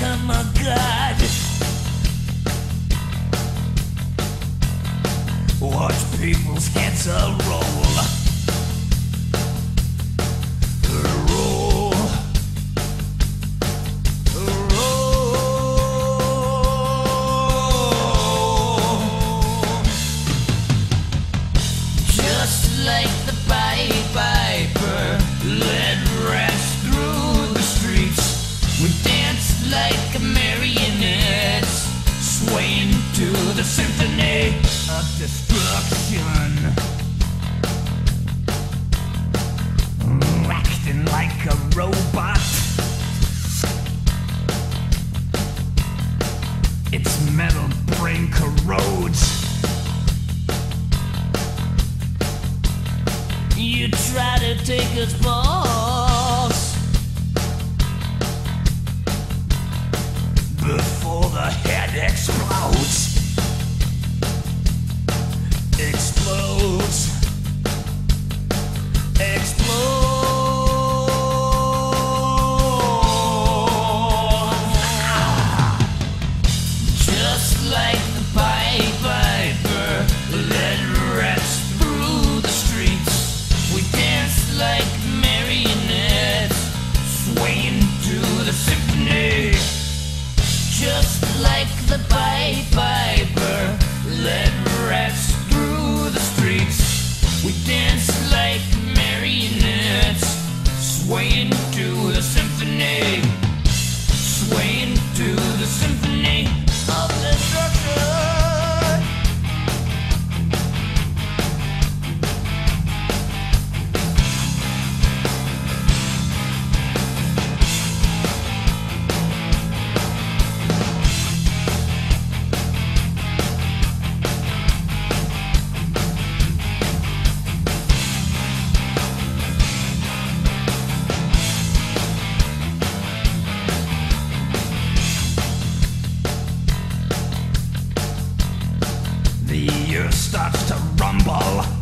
God. Watch people's heads a. Roll. Destruction. Acting like a robot. Its metal brain corrodes. You try to take us balls starts to rumble.